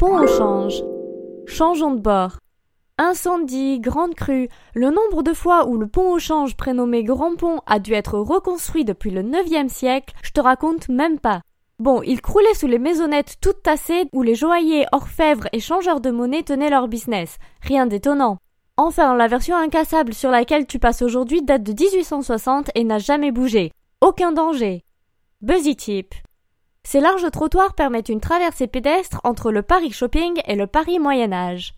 Pont au change. Changeons de bord. Incendie, grande crue, le nombre de fois où le pont au change prénommé Grand Pont a dû être reconstruit depuis le 9e siècle, je te raconte même pas. Bon, il croulait sous les maisonnettes toutes tassées où les joailliers, orfèvres et changeurs de monnaie tenaient leur business. Rien d'étonnant. Enfin, la version incassable sur laquelle tu passes aujourd'hui date de 1860 et n'a jamais bougé. Aucun danger. Buzzy Tip. Ces larges trottoirs permettent une traversée pédestre entre le Paris Shopping et le Paris Moyen Âge.